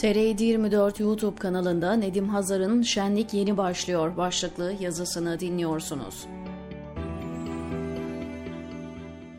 TR24 YouTube kanalında Nedim Hazar'ın Şenlik Yeni Başlıyor başlıklı yazısını dinliyorsunuz.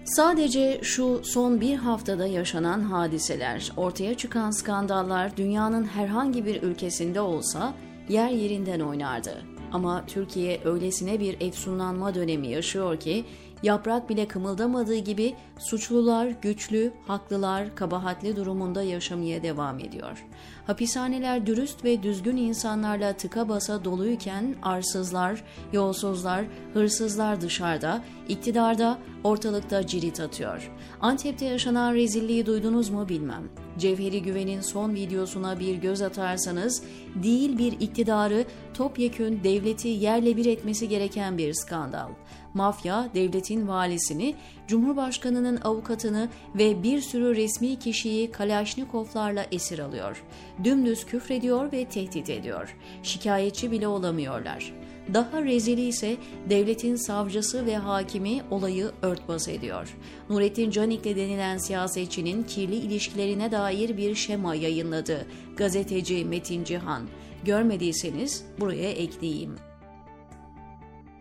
Sadece şu son bir haftada yaşanan hadiseler, ortaya çıkan skandallar dünyanın herhangi bir ülkesinde olsa yer yerinden oynardı. Ama Türkiye öylesine bir efsunlanma dönemi yaşıyor ki yaprak bile kımıldamadığı gibi suçlular güçlü, haklılar, kabahatli durumunda yaşamaya devam ediyor. Hapishaneler dürüst ve düzgün insanlarla tıka basa doluyken arsızlar, yolsuzlar, hırsızlar dışarıda, iktidarda, ortalıkta cirit atıyor. Antep'te yaşanan rezilliği duydunuz mu bilmem. Cevheri Güven'in son videosuna bir göz atarsanız değil bir iktidarı topyekün devleti yerle bir etmesi gereken bir skandal. Mafya devletin valisini, Cumhurbaşkanının avukatını ve bir sürü resmi kişiyi Kalaşnikovlarla esir alıyor. Dümdüz küfrediyor ve tehdit ediyor. Şikayetçi bile olamıyorlar. Daha rezili ise devletin savcısı ve hakimi olayı örtbas ediyor. Nurettin Canik'le denilen siyasetçinin kirli ilişkilerine dair bir şema yayınladı. Gazeteci Metin Cihan. Görmediyseniz buraya ekleyeyim.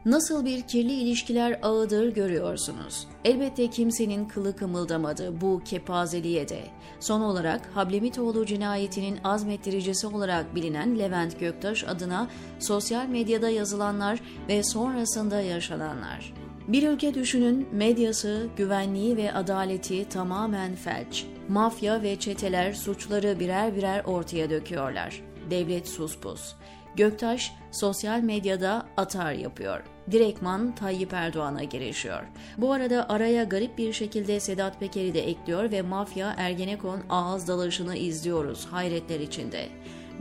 Nasıl bir kirli ilişkiler ağıdır görüyorsunuz. Elbette kimsenin kılı kımıldamadı bu kepazeliğe de. Son olarak Hablemitoğlu cinayetinin azmettiricisi olarak bilinen Levent Göktaş adına sosyal medyada yazılanlar ve sonrasında yaşananlar. Bir ülke düşünün medyası, güvenliği ve adaleti tamamen felç. Mafya ve çeteler suçları birer birer ortaya döküyorlar. Devlet suspus. Göktaş sosyal medyada atar yapıyor. Direktman Tayyip Erdoğan'a girişiyor. Bu arada araya garip bir şekilde Sedat Peker'i de ekliyor ve mafya Ergenekon ağız dalışını izliyoruz hayretler içinde.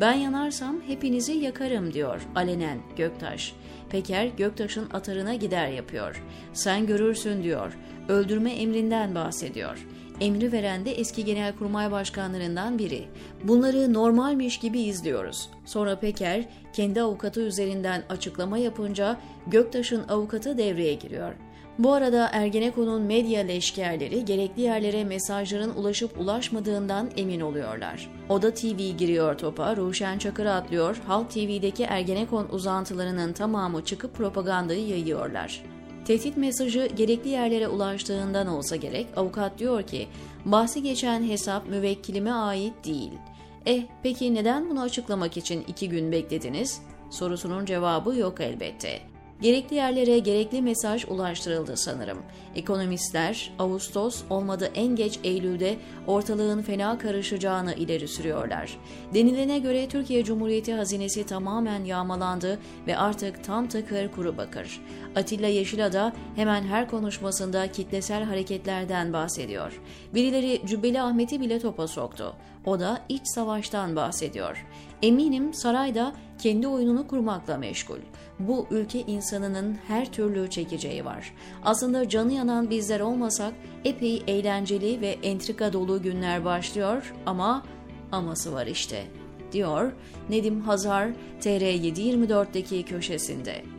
Ben yanarsam hepinizi yakarım diyor alenen Göktaş. Peker Göktaş'ın atarına gider yapıyor. Sen görürsün diyor. Öldürme emrinden bahsediyor emri veren de eski genelkurmay başkanlarından biri. Bunları normalmiş gibi izliyoruz. Sonra Peker kendi avukatı üzerinden açıklama yapınca Göktaş'ın avukatı devreye giriyor. Bu arada Ergenekon'un medya leşkerleri gerekli yerlere mesajların ulaşıp ulaşmadığından emin oluyorlar. Oda TV giriyor topa, Ruşen Çakır atlıyor, Halk TV'deki Ergenekon uzantılarının tamamı çıkıp propagandayı yayıyorlar. Tehdit mesajı gerekli yerlere ulaştığından olsa gerek avukat diyor ki bahsi geçen hesap müvekkilime ait değil. Eh peki neden bunu açıklamak için iki gün beklediniz? Sorusunun cevabı yok elbette. Gerekli yerlere gerekli mesaj ulaştırıldı sanırım. Ekonomistler Ağustos olmadı en geç Eylül'de ortalığın fena karışacağını ileri sürüyorlar. Denilene göre Türkiye Cumhuriyeti hazinesi tamamen yağmalandı ve artık tam takır kuru bakır. Atilla Yeşilada hemen her konuşmasında kitlesel hareketlerden bahsediyor. Birileri Cübbeli Ahmet'i bile topa soktu. O da iç savaştan bahsediyor. Eminim sarayda kendi oyununu kurmakla meşgul. Bu ülke insanının her türlü çekeceği var. Aslında canı yanan bizler olmasak epey eğlenceli ve entrika dolu günler başlıyor ama aması var işte, diyor Nedim Hazar TR724'deki köşesinde.